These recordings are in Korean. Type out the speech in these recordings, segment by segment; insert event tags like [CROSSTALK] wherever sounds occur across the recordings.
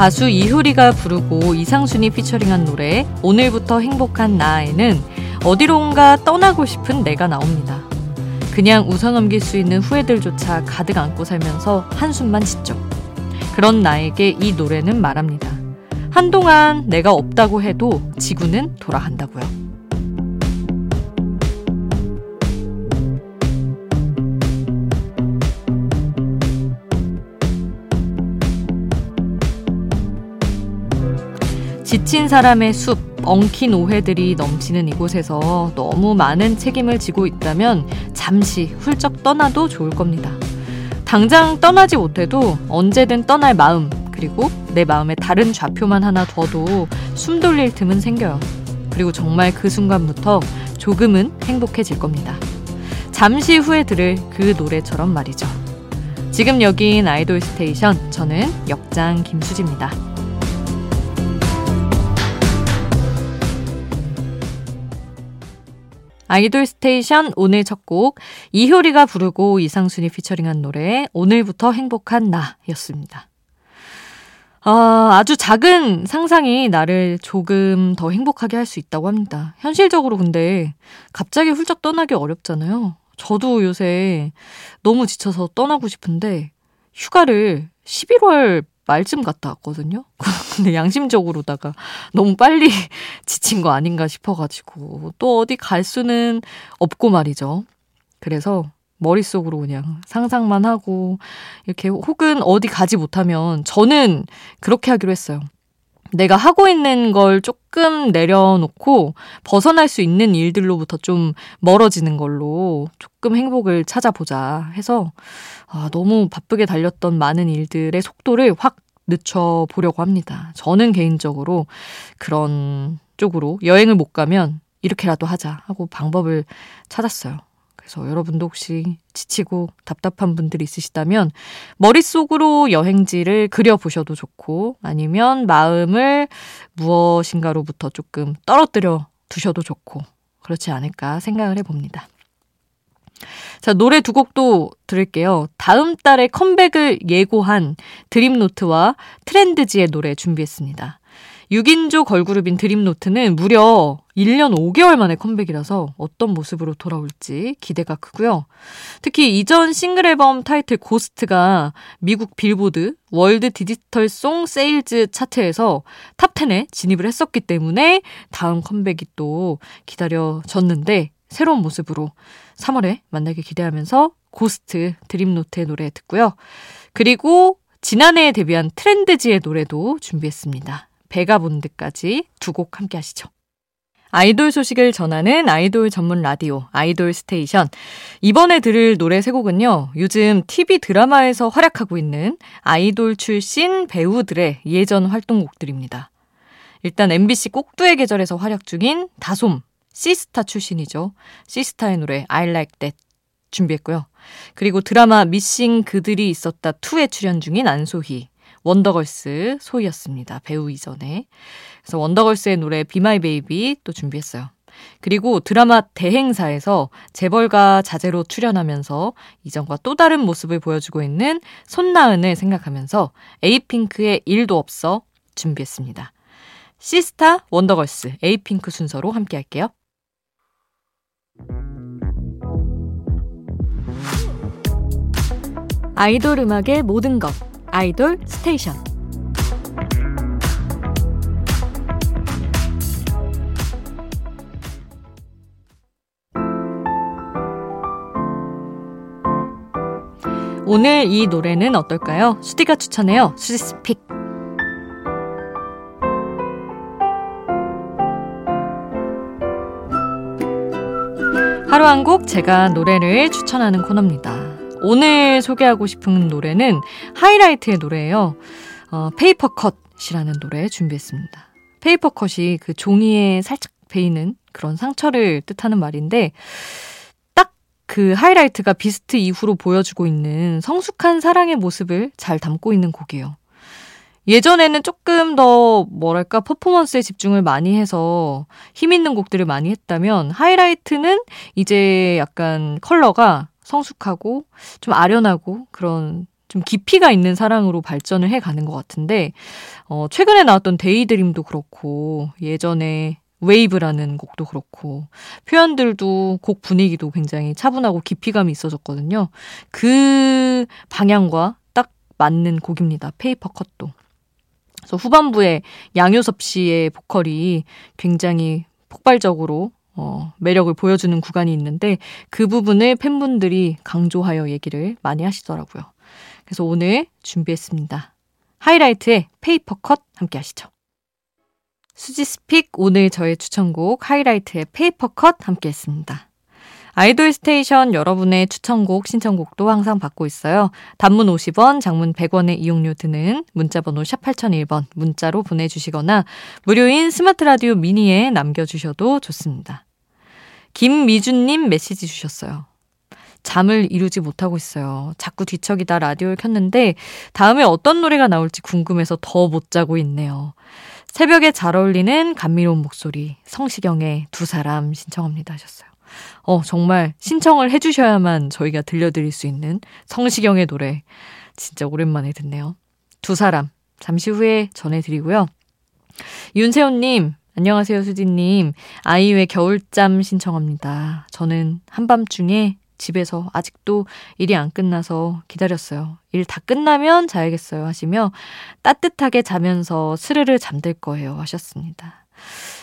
가수 이효리가 부르고 이상순이 피처링한 노래 오늘부터 행복한 나에는 어디론가 떠나고 싶은 내가 나옵니다. 그냥 웃어넘길 수 있는 후회들조차 가득 안고 살면서 한숨만 짓죠. 그런 나에게 이 노래는 말합니다. 한동안 내가 없다고 해도 지구는 돌아간다고요. 지친 사람의 숲, 엉킨 오해들이 넘치는 이곳에서 너무 많은 책임을 지고 있다면 잠시 훌쩍 떠나도 좋을 겁니다. 당장 떠나지 못해도 언제든 떠날 마음, 그리고 내 마음에 다른 좌표만 하나 둬도 숨 돌릴 틈은 생겨요. 그리고 정말 그 순간부터 조금은 행복해질 겁니다. 잠시 후에 들을 그 노래처럼 말이죠. 지금 여긴 아이돌 스테이션, 저는 역장 김수지입니다. 아이돌 스테이션 오늘 첫 곡 이효리가 부르고 이상순이 피처링한 노래 오늘부터 행복한 나였습니다. 아, 아주 작은 상상이 나를 조금 더 행복하게 할 수 있다고 합니다. 현실적으로 근데 갑자기 훌쩍 떠나기 어렵잖아요. 저도 요새 너무 지쳐서 떠나고 싶은데 휴가를 11월 말쯤 갔다 왔거든요. 근데 양심적으로다가 너무 빨리 [LAUGHS] 지친 거 아닌가 싶어가지고 또 어디 갈 수는 없고 말이죠. 그래서 머릿속으로 그냥 상상만 하고 이렇게 혹은 어디 가지 못하면 저는 그렇게 하기로 했어요. 내가 하고 있는 걸 조금 내려놓고 벗어날 수 있는 일들로부터 좀 멀어지는 걸로 조금 행복을 찾아보자 해서 아, 너무 바쁘게 달렸던 많은 일들의 속도를 확 늦춰보려고 합니다. 저는 개인적으로 그런 쪽으로 여행을 못 가면 이렇게라도 하자 하고 방법을 찾았어요. 그래서 여러분도 혹시 지치고 답답한 분들이 있으시다면 머릿속으로 여행지를 그려보셔도 좋고 아니면 마음을 무엇인가로부터 조금 떨어뜨려 두셔도 좋고 그렇지 않을까 생각을 해봅니다. 자, 노래 두 곡도 들을게요. 다음 달에 컴백을 예고한 드림노트와 트렌드지의 노래 준비했습니다. 6인조 걸그룹인 드림노트는 무려 1년 5개월 만에 컴백이라서 어떤 모습으로 돌아올지 기대가 크고요. 특히 이전 싱글 앨범 타이틀 Ghost가 미국 빌보드 World Digital Song Sales 차트에서 top 10에 진입을 했었기 때문에 다음 컴백이 또 기다려졌는데 새로운 모습으로 3월에 만나길 기대하면서 Ghost 드림노트의 노래 듣고요. 그리고 지난해에 데뷔한 트렌드지의 노래도 준비했습니다. Vagabond까지 두 곡 함께 하시죠. 아이돌 소식을 전하는 아이돌 전문 라디오 아이돌 스테이션. 이번에 들을 노래 세 곡은요. 요즘 TV 드라마에서 활약하고 있는 아이돌 출신 배우들의 예전 활동곡들입니다. 일단 MBC 꼭두의 계절에서 활약 중인 다솜, 시스타 출신이죠. 시스타의 노래 I Like That 준비했고요. 그리고 드라마 미씽 그들이 있었다 2에 출연 중인 안소희, 원더걸스 소희였습니다. 배우 이전에. 그래서 원더걸스의 노래 Be My Baby 또 준비했어요. 그리고 드라마 대행사에서 재벌가 자제로 출연하면서 이전과 또 다른 모습을 보여주고 있는 손나은을 생각하면서 에이핑크의 일도 없어 준비했습니다. 시스타, 원더걸스, 에이핑크 순서로 함께 할게요. 아이돌 음악의 모든 것 아이돌 스테이션 오늘 이 노래는 어떨까요? 수디가 추천해요. 수지 스픽. 하루 한 곡 제가 노래를 추천하는 코너입니다. 오늘 소개하고 싶은 노래는 하이라이트의 노래예요. 어, Paper Cut이라는 노래 준비했습니다. 페이퍼컷이 그 종이에 살짝 베이는 그런 상처를 뜻하는 말인데 딱 그 하이라이트가 비스트 이후로 보여주고 있는 성숙한 사랑의 모습을 잘 담고 있는 곡이에요. 예전에는 조금 더 뭐랄까 퍼포먼스에 집중을 많이 해서 힘 있는 곡들을 많이 했다면 하이라이트는 이제 약간 컬러가 성숙하고 좀 아련하고 그런 좀 깊이가 있는 사랑으로 발전을 해 가는 것 같은데, 어, 최근에 나왔던 Daydream도 그렇고, 예전에 Wave라는 곡도 그렇고, 표현들도 곡 분위기도 굉장히 차분하고 깊이감이 있어졌거든요. 그 방향과 딱 맞는 곡입니다. 페이퍼 컷도. 그래서 후반부에 양요섭 씨의 보컬이 굉장히 폭발적으로 어, 매력을 보여주는 구간이 있는데 그 부분을 팬분들이 강조하여 얘기를 많이 하시더라고요. 그래서 오늘 준비했습니다. 하이라이트의 Paper Cut 함께 하시죠. 수지's pick 오늘 저의 추천곡 하이라이트의 Paper Cut 함께 했습니다. 아이돌 스테이션 여러분의 추천곡, 신청곡도 항상 받고 있어요. 단문 50원, 장문 100원의 이용료 드는 문자번호 샵 8001번 문자로 보내주시거나 무료인 스마트 라디오 미니에 남겨주셔도 좋습니다. 김미준님 메시지 주셨어요. 잠을 이루지 못하고 있어요. 자꾸 뒤척이다 라디오를 켰는데 다음에 어떤 노래가 나올지 궁금해서 더 못 자고 있네요. 새벽에 잘 어울리는 감미로운 목소리 성시경의 두 사람 신청합니다 하셨어요. 어, 정말 신청을 해주셔야만 저희가 들려드릴 수 있는 성시경의 노래. 진짜 오랜만에 듣네요. 두 사람. 잠시 후에 전해드리고요. 윤세훈님, 안녕하세요, 수지님. 아이유의 겨울잠 신청합니다. 저는 한밤중에 집에서 아직도 일이 안 끝나서 기다렸어요. 일 다 끝나면 자야겠어요. 하시며 따뜻하게 자면서 스르르 잠들 거예요. 하셨습니다.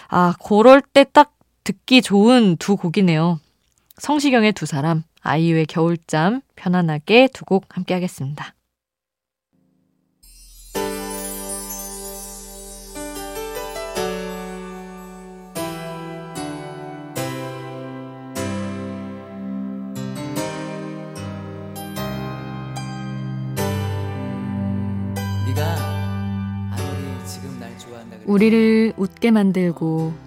아, 그럴 때 딱 듣기 좋은 두 곡이네요. 성시경의 두 사람, 아이유의 겨울잠, 편안하게 두 곡 함께 하겠습니다. 우리를 웃게 만들고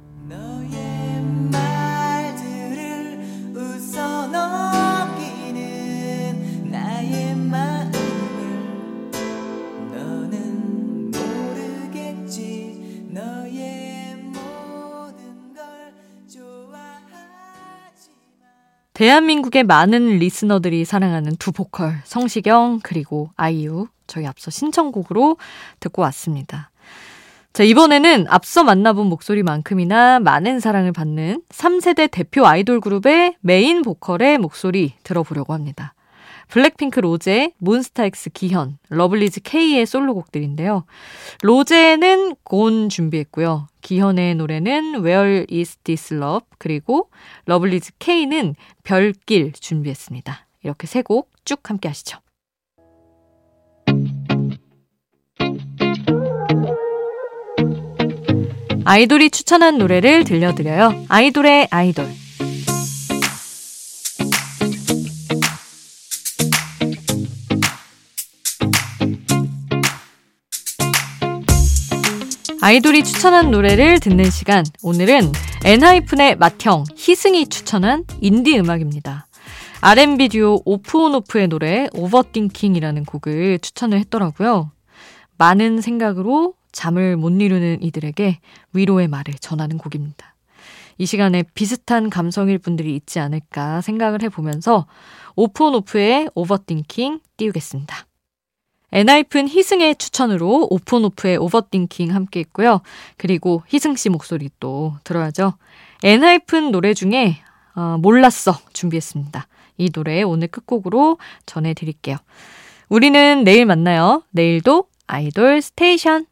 대한민국의 많은 listener들이 사랑하는 두 보컬, 성시경, 그리고 아이유. 저희 앞서 신청곡으로 듣고 왔습니다. 자, 이번에는 앞서 만나본 목소리만큼이나 많은 사랑을 받는 3세대 대표 아이돌 그룹의 메인 보컬의 목소리 들어보려고 합니다. 블랙핑크 로제, 몬스타엑스 기현, 러블리즈 Kei의 솔로곡들인데요. 로제는 Gone 준비했고요. 기현의 노래는 Where is this love? 그리고 러블리즈 K는 별길 준비했습니다. 이렇게 세 곡 쭉 함께 하시죠. 아이돌이 추천한 노래를 들려드려요. 아이돌의 아이돌. 아이돌이 추천한 노래를 듣는 시간. 오늘은 엔하이픈의 맏형 희승이 추천한 인디 음악입니다. R&B 듀오 오프온오프의 노래 Overthinking이라는 곡을 추천을 했더라고요. 많은 생각으로 잠을 못 이루는 이들에게 위로의 말을 전하는 곡입니다. 이 시간에 비슷한 감성일 분들이 있지 않을까 생각을 해보면서 오프온오프의 Overthinking 띄우겠습니다. 엔하이픈 희승의 추천으로 오프온오프의 Overthinking 함께 했고요. 그리고 희승 씨 목소리 또 들어야죠. 엔하이픈 노래 중에 어, 몰랐어 준비했습니다. 이 노래 오늘 끝곡으로 전해드릴게요. 우리는 내일 만나요. 내일도 아이돌 스테이션.